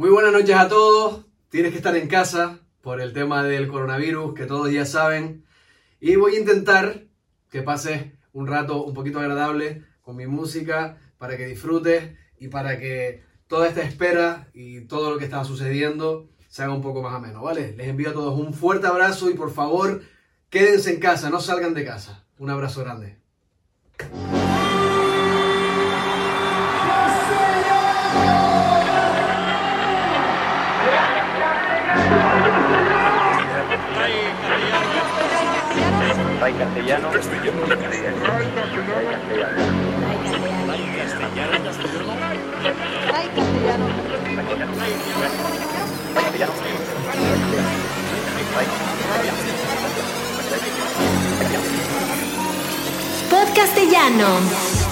Muy buenas noches a todos. Tienes que estar en casa por el tema del coronavirus, que todos ya saben. Y voy a intentar que pases un rato un poquito agradable con mi música, para que disfrutes y para que toda esta espera y todo lo que está sucediendo se haga un poco más ameno, ¿vale? Les envío a todos un fuerte abrazo y por favor, quédense en casa, no salgan de casa. Un abrazo grande. Ray Castellano. Castellano. Castellano. Castellano.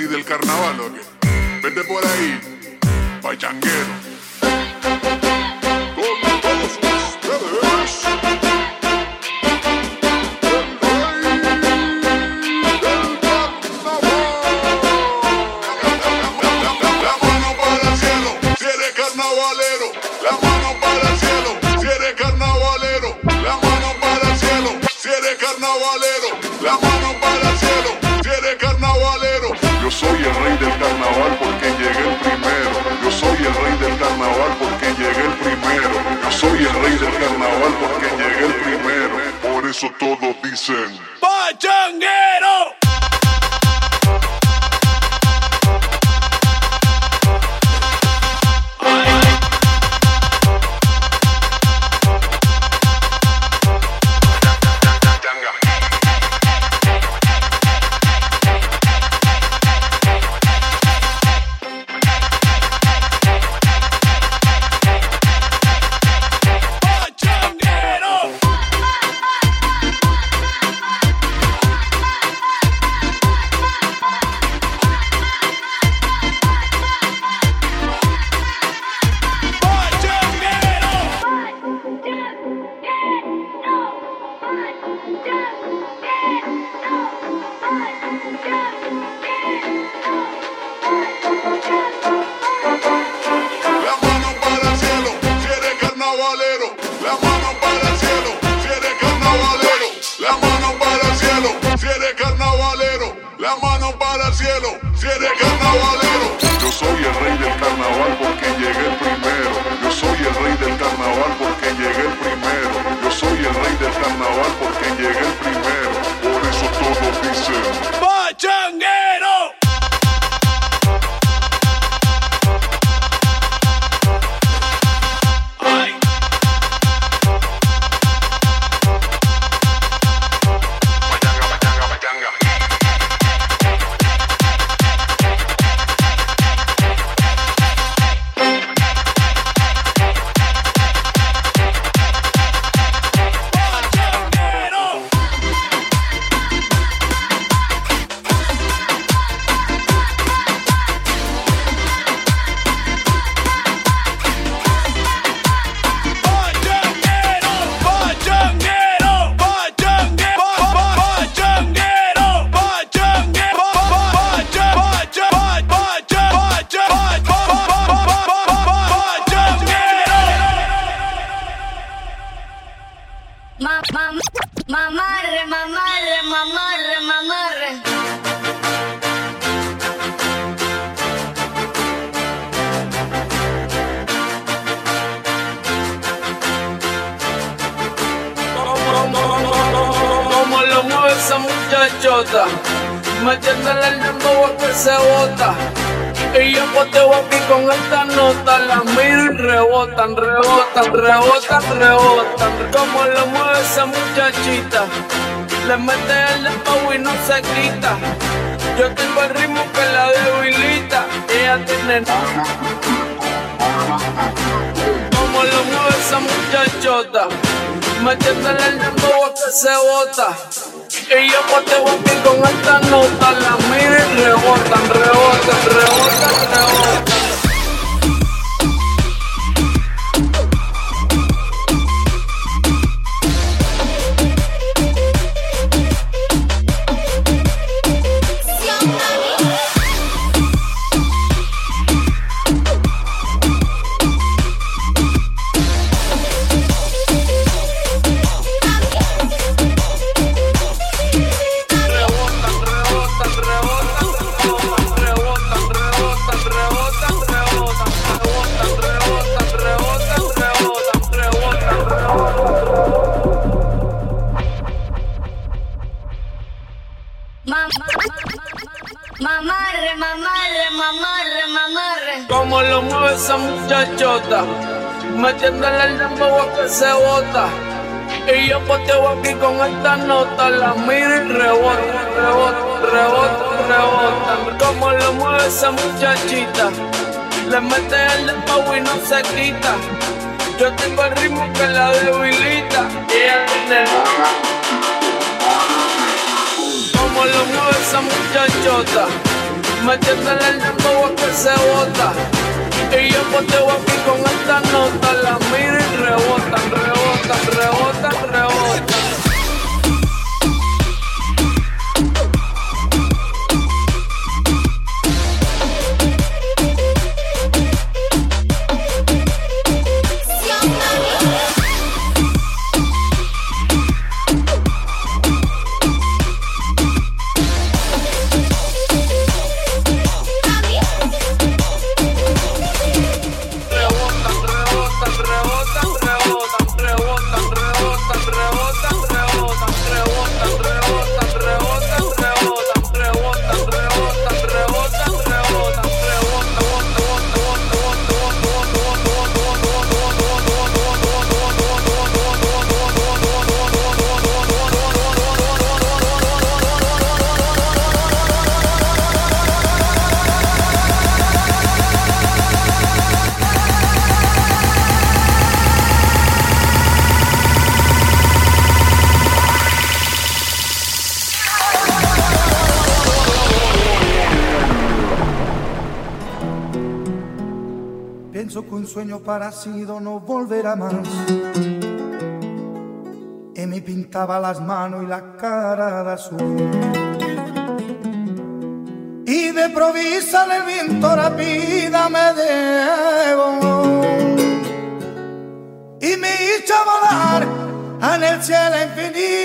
rey del carnaval, ¿o qué? Vete por ahí, pachanguero. todos dicen. esa muchachota, metiéndole el dembow a que se bota. Y yo poteo aquí con esta nota, la miro y rebota, rebota, rebota, rebota. Como lo mueve esa muchachita, le mete el dembow y no se quita. Yo tengo el ritmo que la debilita. Y ella tiene Como lo mueve esa muchachota, metiéndole el dembow a que se bota. Y yo poteo aquí con esta nota, la miro y rebotan, rebotan, rebotan, rebotan. Para sido no volverá más. Y me pintaba las manos y la cara de azul. Y de provisa el viento rápida me debo. Y me hizo volar en el cielo infinito.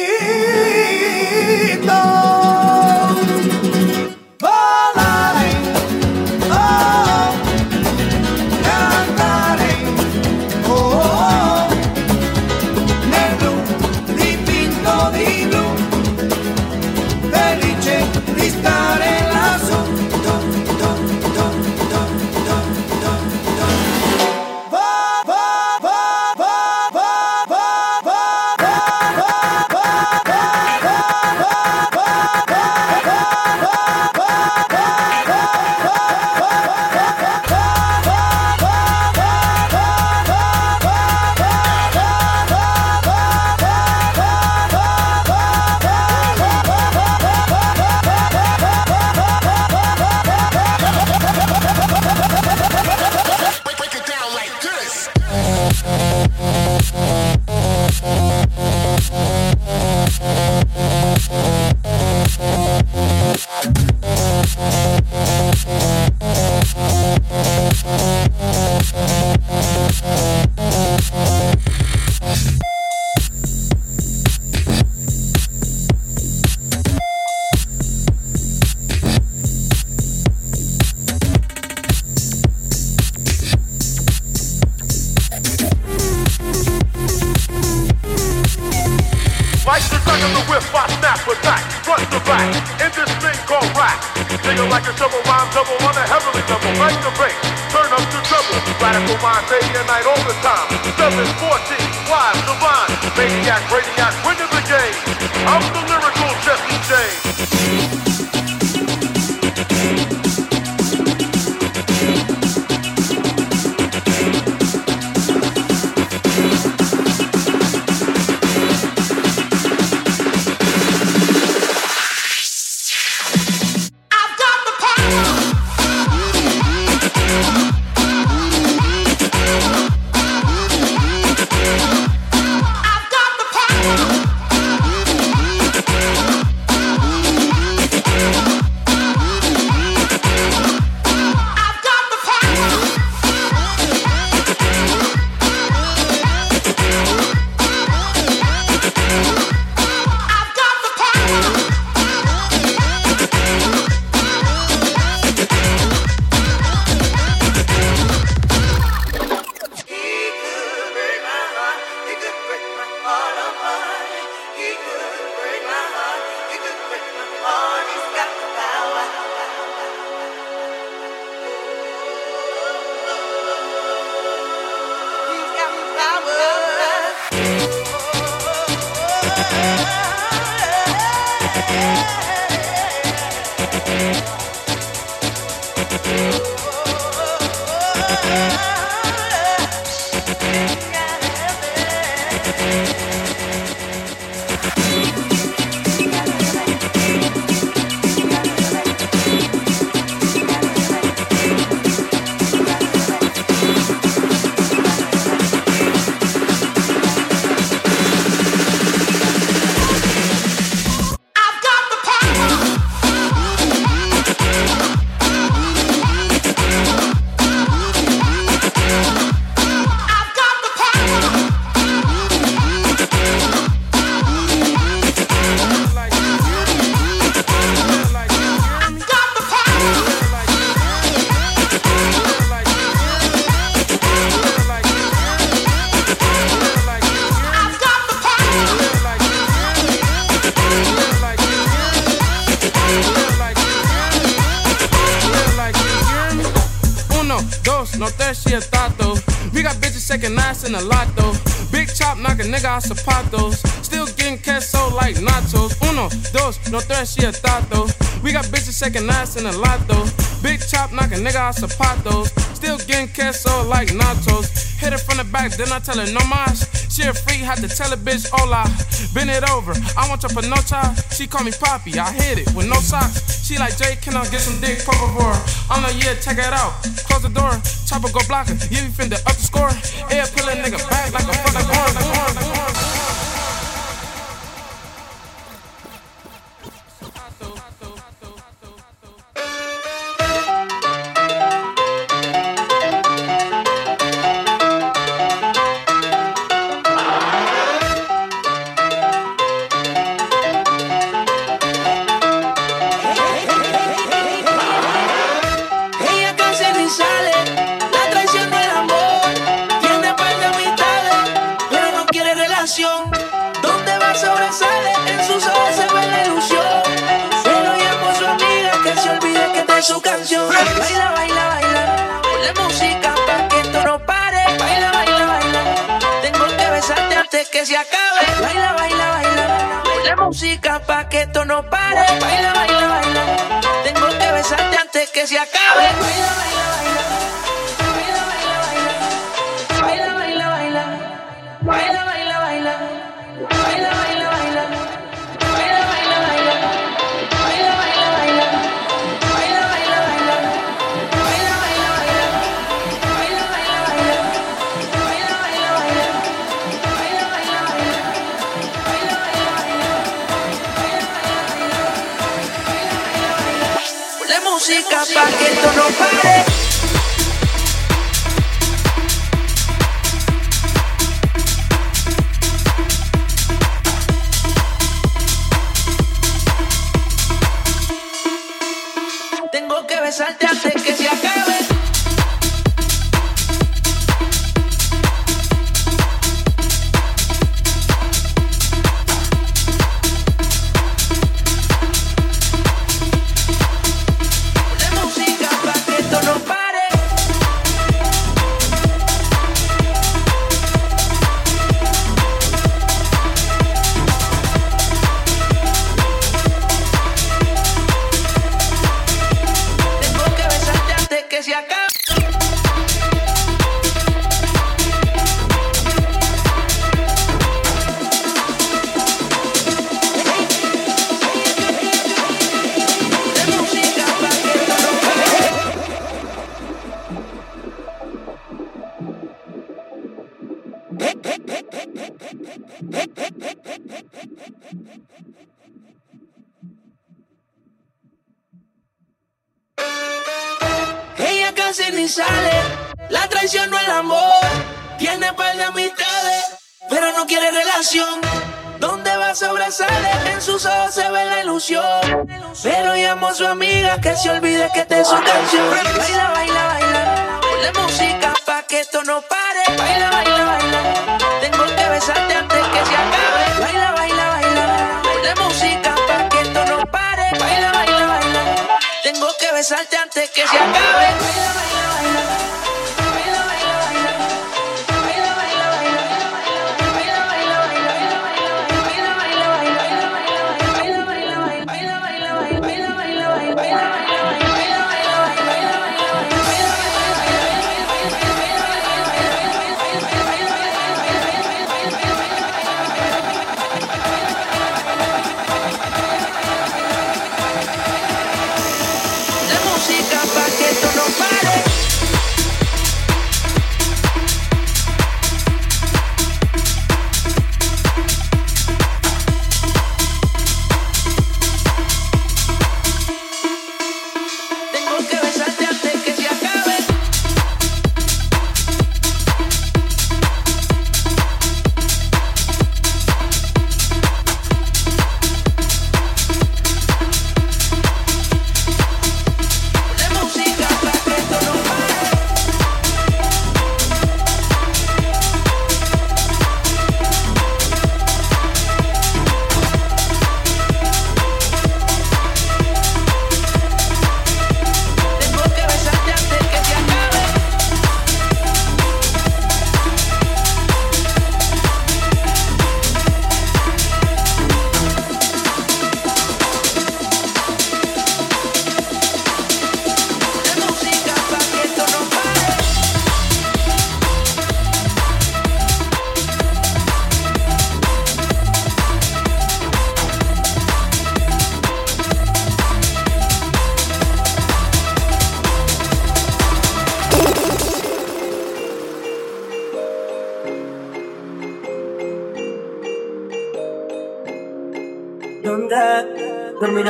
no thirst, she a thought though. We got bitches shaking ass in a lot though. Big chop knocking nigga out zapatos. Still getting queso like nachos. Uno, dos, no thirst, she a thought though. We got bitches shaking ass in a lot though. Big chop knocking nigga out zapatos. Still getting queso like nachos. Hit it from the back, then I tell her no mas. She a freak, had to tell a bitch hola. Bend it over, I want your panocha. She call me Poppy, I hit it with no socks. She like, Jay, can I get some dick, por favor? I'm like, yeah, check it out. Close the door, chopper go blocker. Yeah, we finna up the score. Air pull a nigga back like a fucking horn.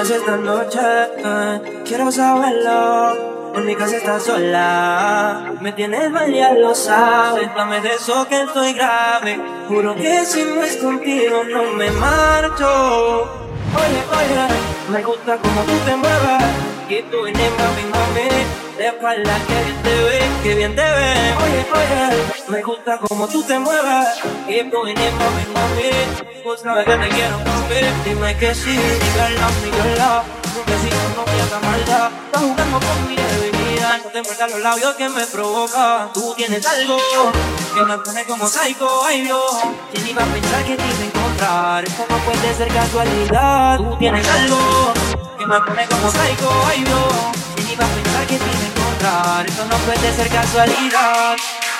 Esta noche. eh, quiero saberlo. En mi casa estás sola. Me tienes mal, ya lo sabes. Dame de eso que estoy grave. Juro que si no es contigo no me marcho. Oye, oye, me gusta como tú te mueves. Y tú vienes, mami, mami. De espalda, que bien te ve, que bien te ve. Oye, oye, me gusta como tú te mueves. Y tú vienes, mami, mami. Tú sabes que te quiero, mami. Dime que sí, dígalo, dígalo. Que si no, no pierdas maldad. Estás jugando con mi debilidad. No te muerdas los labios que me provoca. Tú tienes algo que me pone como psycho, ay Dios. ¿Quién iba a pensar que te iba a encontrar? Esto no puede ser casualidad. Tú tienes algo que me pone como psycho, ay Dios. ¿Quién iba a pensar que te iba a encontrar? Esto no puede ser casualidad.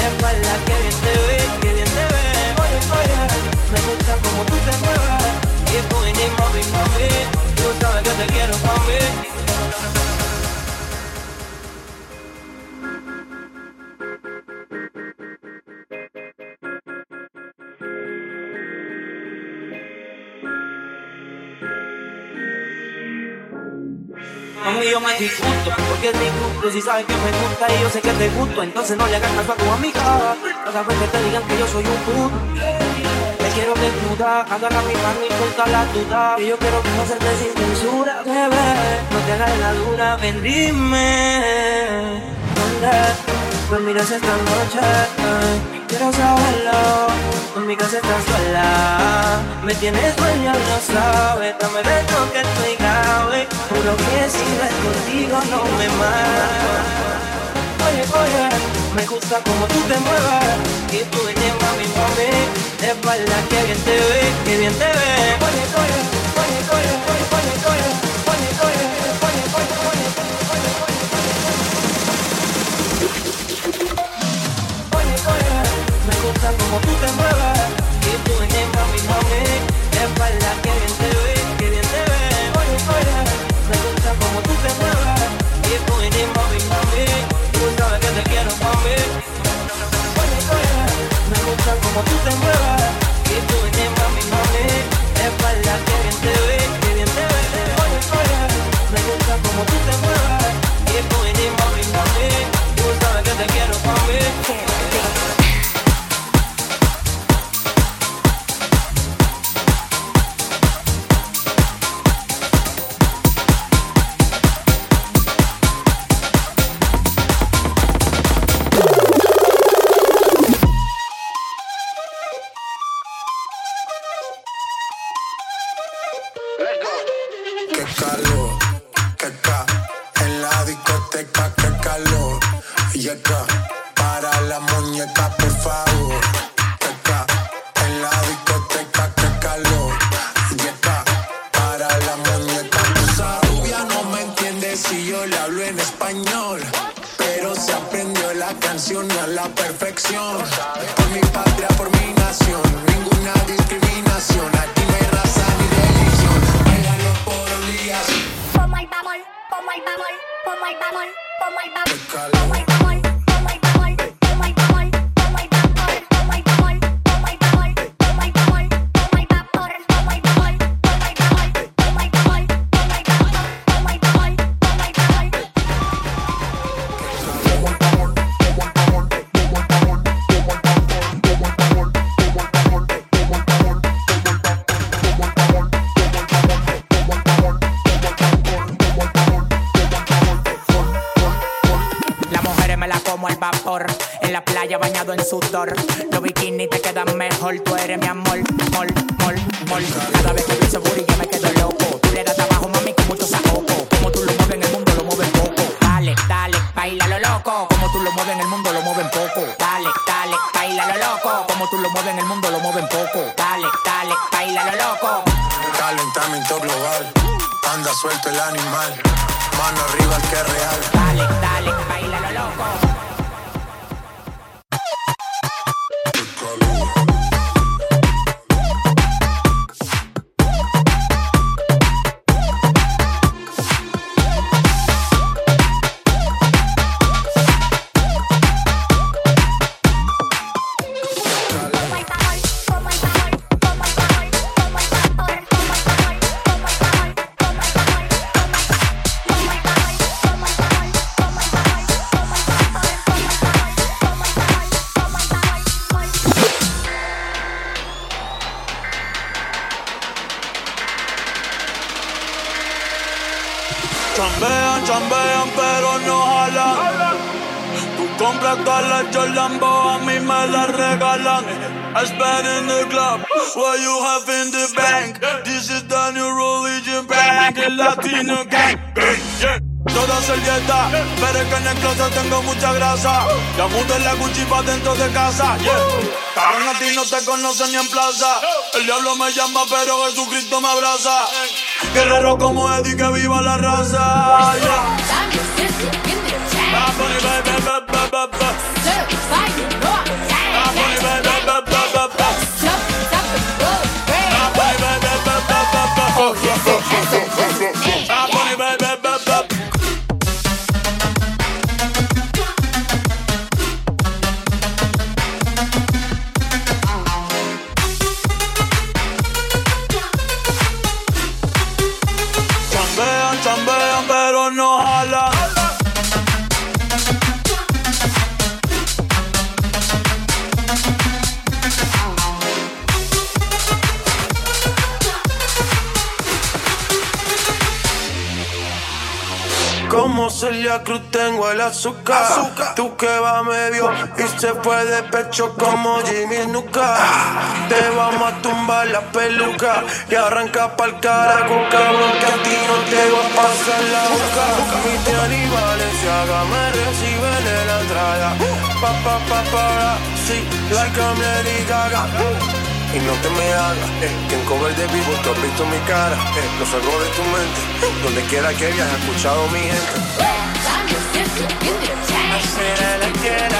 Es de espalda, que bien te ves, que bien te ves, voy a fallar. Me gusta como tú te mueves, y es muy mami, mami, tú sabes que te quiero, mami. Mami, yo me disgusto, porque es mi gusto Si sabes que me gusta y yo sé que te gusto Entonces no le hagas caso a tu amiga. Cada vez que te digan que yo soy un puto. Te quiero desnuda, agarra mi mano y suelta la duda Que yo quiero conocerte sin censura. Bebé, no te hagas la dura Ven, dime ¿Dónde me miras esta noche? Quiero saberlo. En mi casa estás sola. Me tienes ya lo sabes Dame de lo que estoy grave Juro que si no es contigo no me mato Oye, oye, me gusta como tú te mueves Y tú vienes, mami, mami. De espalda, que bien te ve, que bien te ve. Oye, oye, oye, oye, oye Oye, oye, como tú te mueves. Y tú vienes, mami, mami espalda, que bien te ve, que bien te ve. Oye, oye, me gusta como tú te mueves. Y tú vienes, mami, mami Tú sabes que te quiero, mami. Oye, oye, me gusta como tú te mueves global. Anda suelto el animal. Mano arriba el que es real. Dale, dale, baila lo loco. El latino gang. Yeah. Toda servieta, pero es que en el closet tengo mucha grasa. Ya mudé la Gucci pa' dentro de casa, yeah. Cabrón, a ti no te conocen ni en plaza. El diablo me llama, pero Jesucristo me abraza. Guerrero como Eddie, que viva la raza, yeah. Bad Bunny, baby, ba, ba, ba, Bad Celia Cruz tengo el azúcar. Tú que va medio y se fue de pecho como Jimmy Nuka. Te vamos a tumbar la peluca y arranca pa'l carajo, cabrón, que a ti no te va a pasar la boca. Mi tía y Valenciaga me reciben en la entrada. Pa, pa, pa, para, sí, like I'm Lady Gaga. Y no te me hagas, eh, que en cover de vivo tú has visto mi cara, eh, lo salgo de tu mente, donde quiera que hayas escuchado mi gente. I said I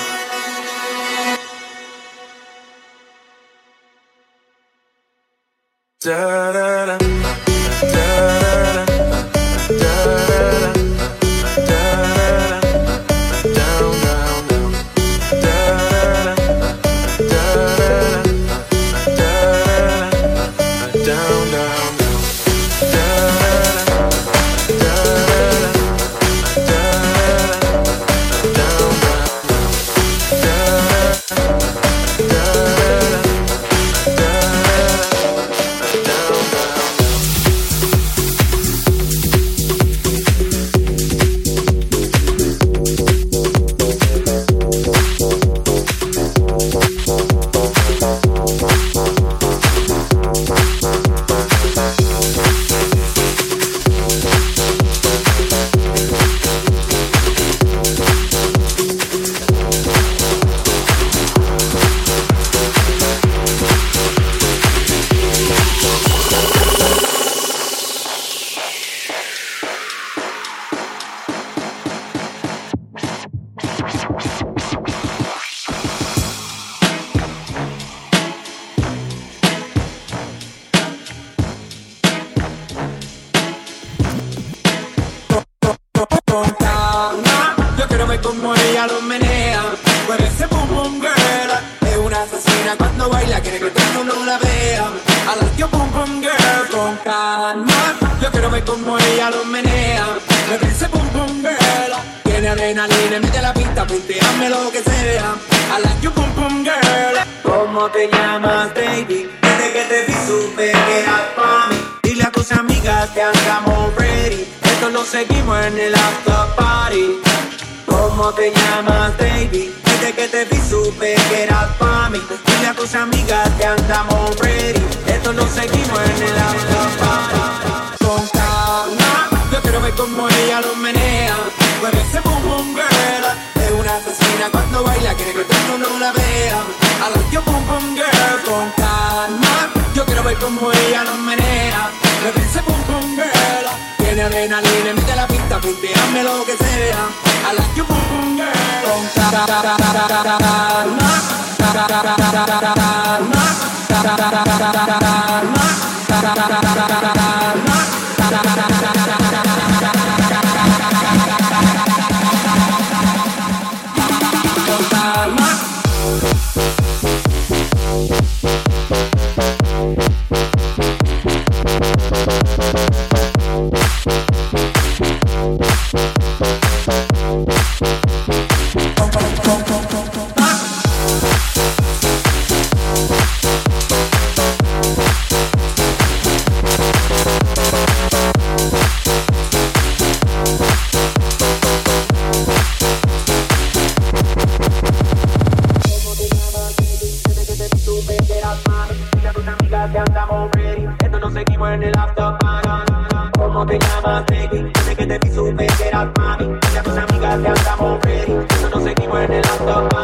da da Con a amigas que andamos ready. Lo seguimos en el party.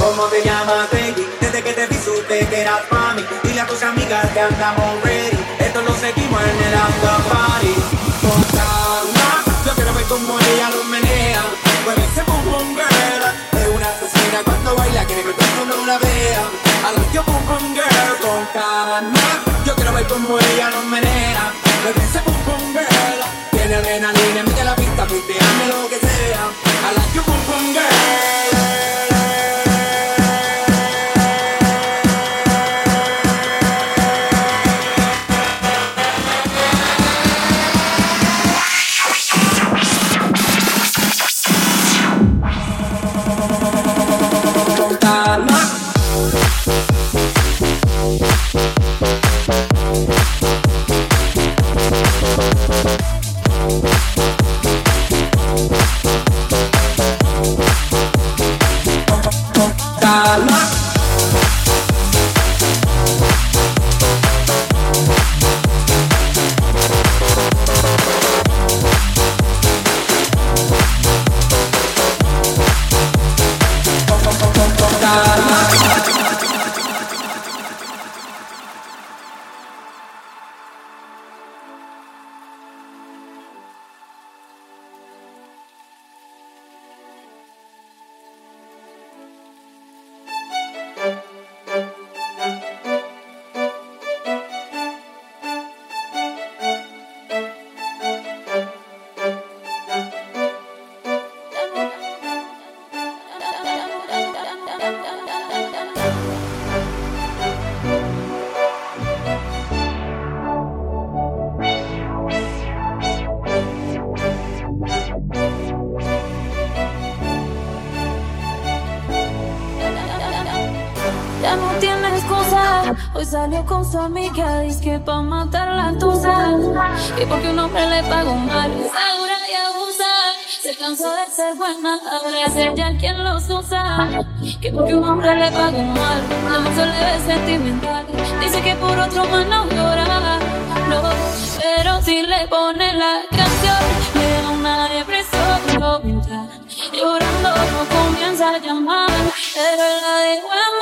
¿Cómo te llamas, baby? Desde que te vi supe que eras mami. Dile a tus amigas que andamos ready. Esto lo seguimos en el after party. Con calma, yo quiero ver cómo ella lo menea. Mueve ese boom boom girl. Es una asesina cuando baila, quiere que todo el mundo la vea. I like your boom boom girl con calma. Yo quiero ver cómo ella lo menea. Mueve ese boom boom girl. Tiene adrenalina, mete la pista, punteame lo que pa' matar la tusa. Y porque un hombre le pagó mal, segura y abusa. Se cansó de ser buena, ahora es ella quien los usa. Que porque un hombre le pagó mal, no se le ve sentimental. Dice que por otro más no llora. No, pero si le pone la canción, le da una depresión. Llorando no comienza a llamar, pero la dejo en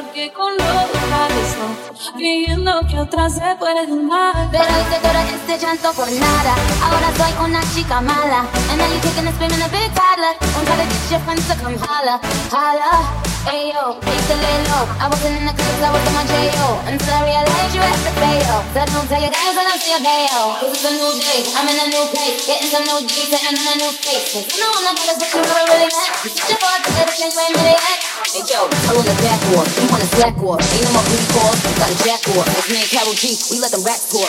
porque con lo realizó, creyendo que otra se puede dar. Pero hice todo este llanto por nada. Ahora soy una chica mala. And now you kicking and screaming a big toddler. Don't try to get your friends to come holla, holla. Ayo, used to lay low. I wasn't in the clubs, I was on my J.O. Until I realized you had to fail. So don't tell your guys I don't see a bail. This is a new day, I'm in a new place. Getting some new G's, sitting in a new space. Cause you know I'm not gonna what you never really meant. You switch your to the change me they act. Hey Joe, I roll the back war. You want a slack war. Ain't no more free calls, got a jack war. It's me and Carol G, we let them rap tour.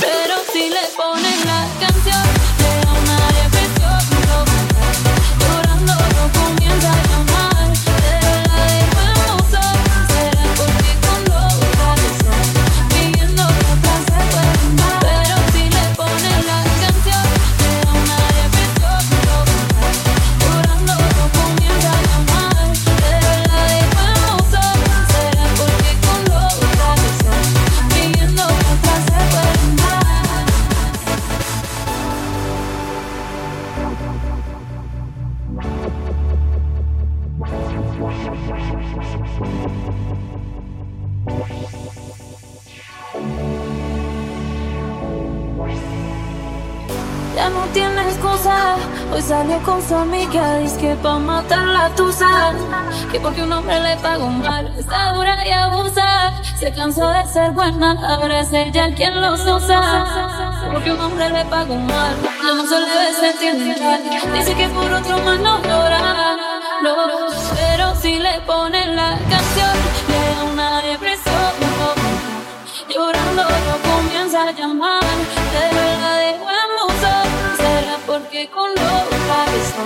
Pero si le ponen Hoy salió con su amiga, dice que pa' matar la tusa. Que porque un hombre le pagó mal, está dura y abusa. Se cansó de ser buena, ahora es ella quien los usa. Porque un hombre le pagó mal, ya no se le sentimental. Dice que con otra está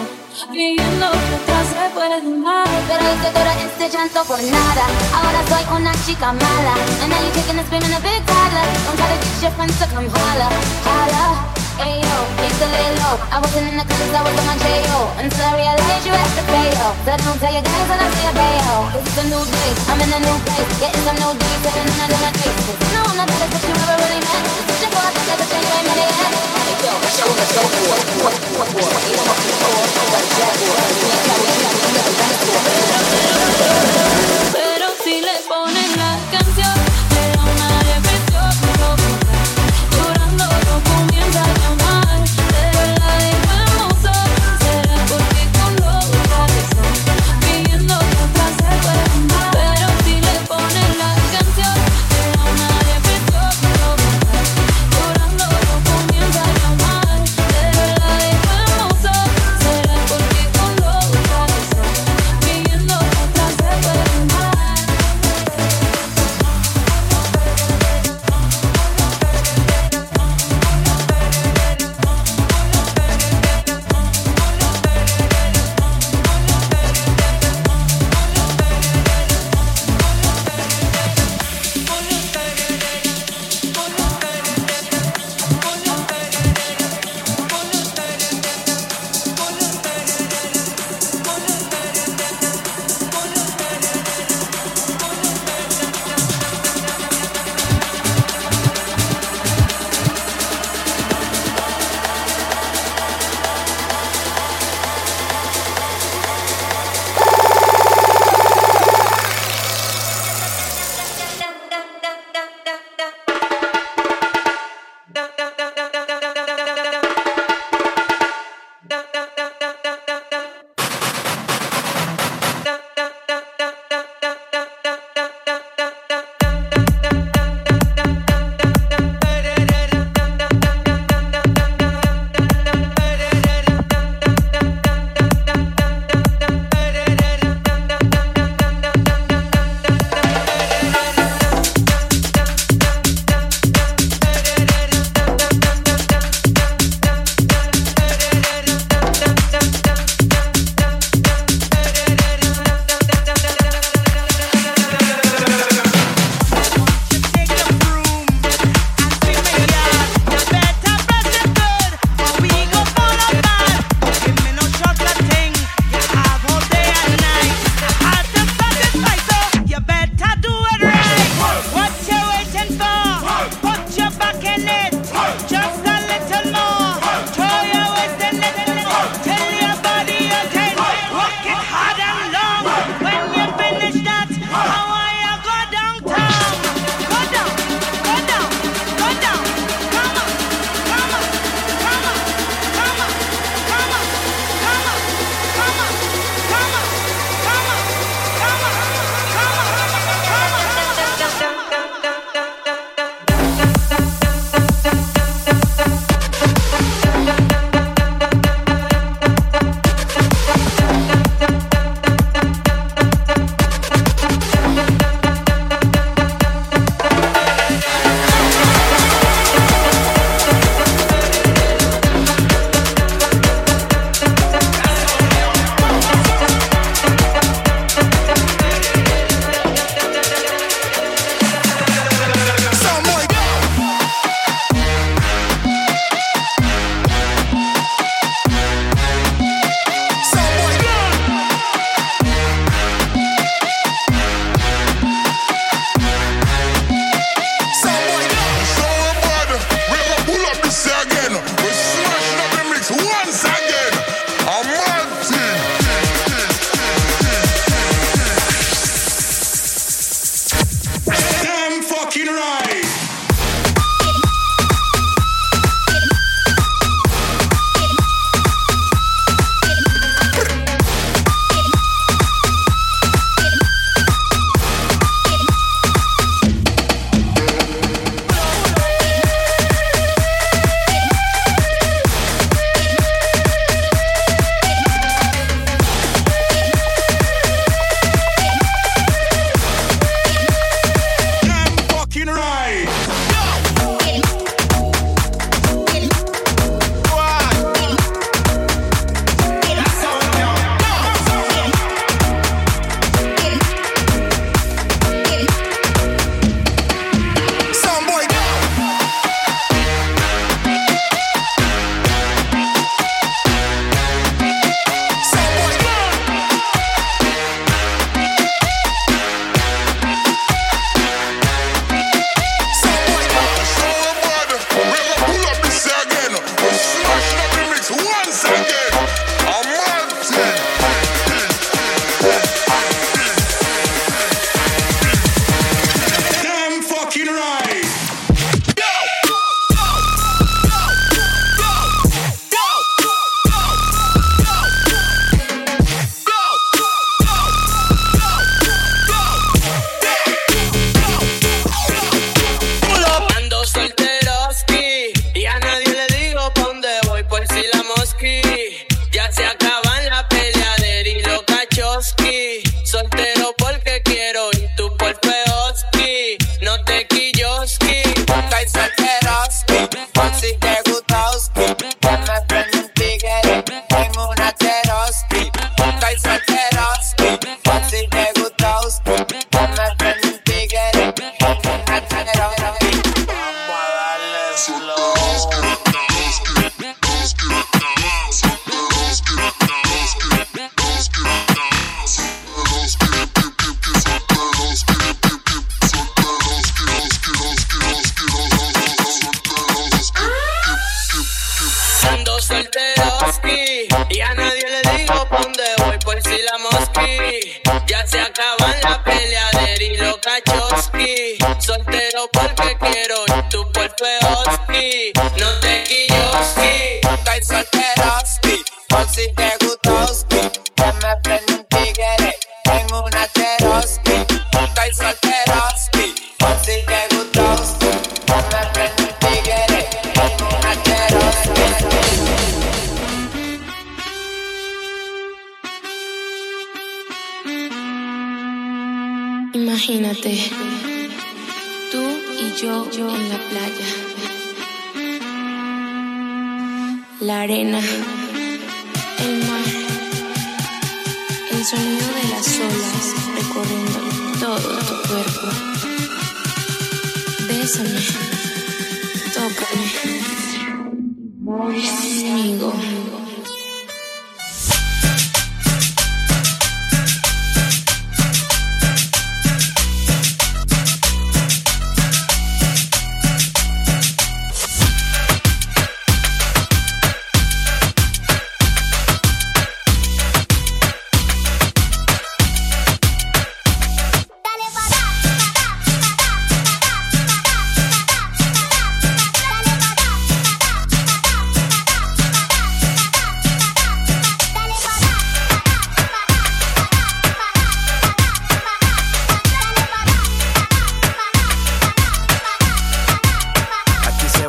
viviendo que otra se puede dar. Pero hice todo este llanto por nada. Ahora soy una chica mala. And now you kicking and screaming a big toddler Don't try to get your friends to come holla Holla Ayo, used to lay low I wasn't in the clubs, I was on my J.O. Until I realized you had to pay yo So don't tell your guys that I say a bayo This is a new day, I'm in a new place. Getting some new D's, sitting in a different No, I'm not better, but you never really met It's such a boy, never think you ain't met it yet Yo,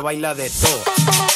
baila de todo.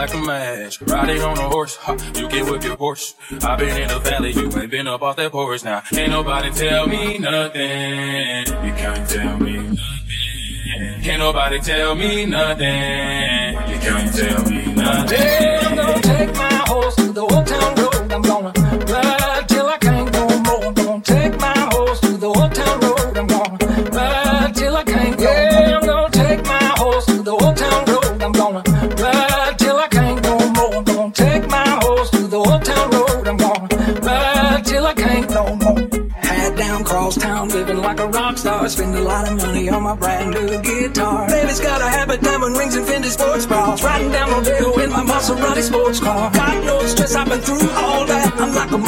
like a match. Riding on a horse, you can whip your horse. i been in the valley, you ain't been up off that porch now. Ain't nobody tell me nothing. You can't tell me nothing. Can't nobody tell me nothing. You can't tell me nothing. Yeah, I'm take my horse. run sports car. God knows, just I've been through all that. I'm like a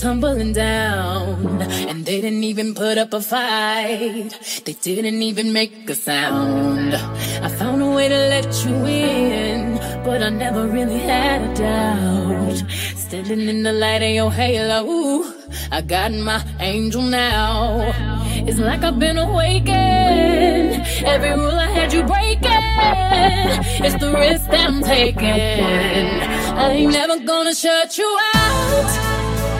tumbling down. And they didn't even put up a fight, they didn't even make a sound. I found a way to let you in, but I never really had a doubt. Standing in the light of your halo, I got my angel now. It's like I've been awakened. Every rule I had you breaking, it's the risk that I'm taking. I ain't never gonna shut you out.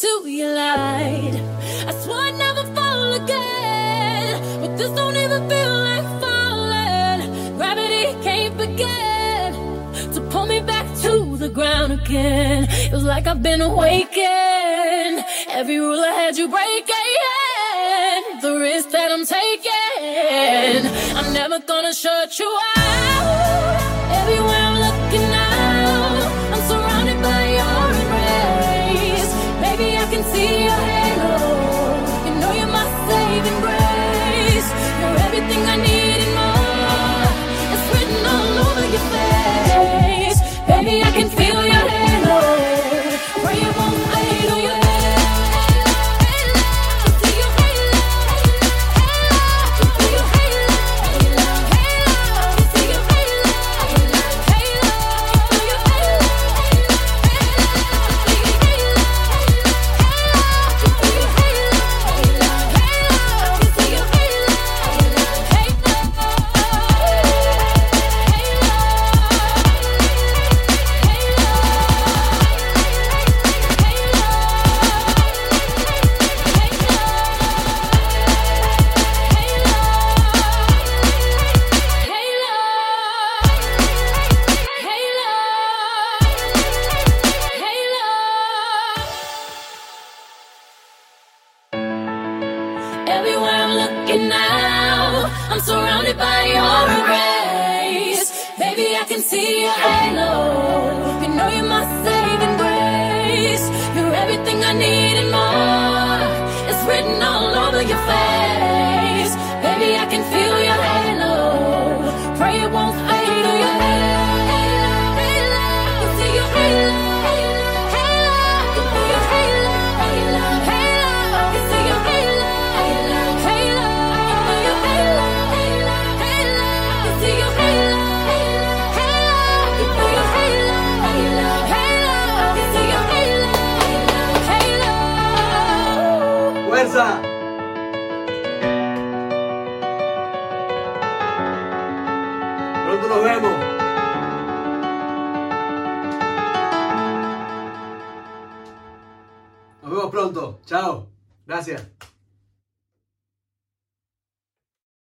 to you lied. I swore I'd never fall again, but this don't even feel like falling. Gravity can't begin to pull me back to the ground again. It was like I've been awakened. Every rule I had you breaking, the risk that I'm taking. I'm never gonna shut you out. Everywhere.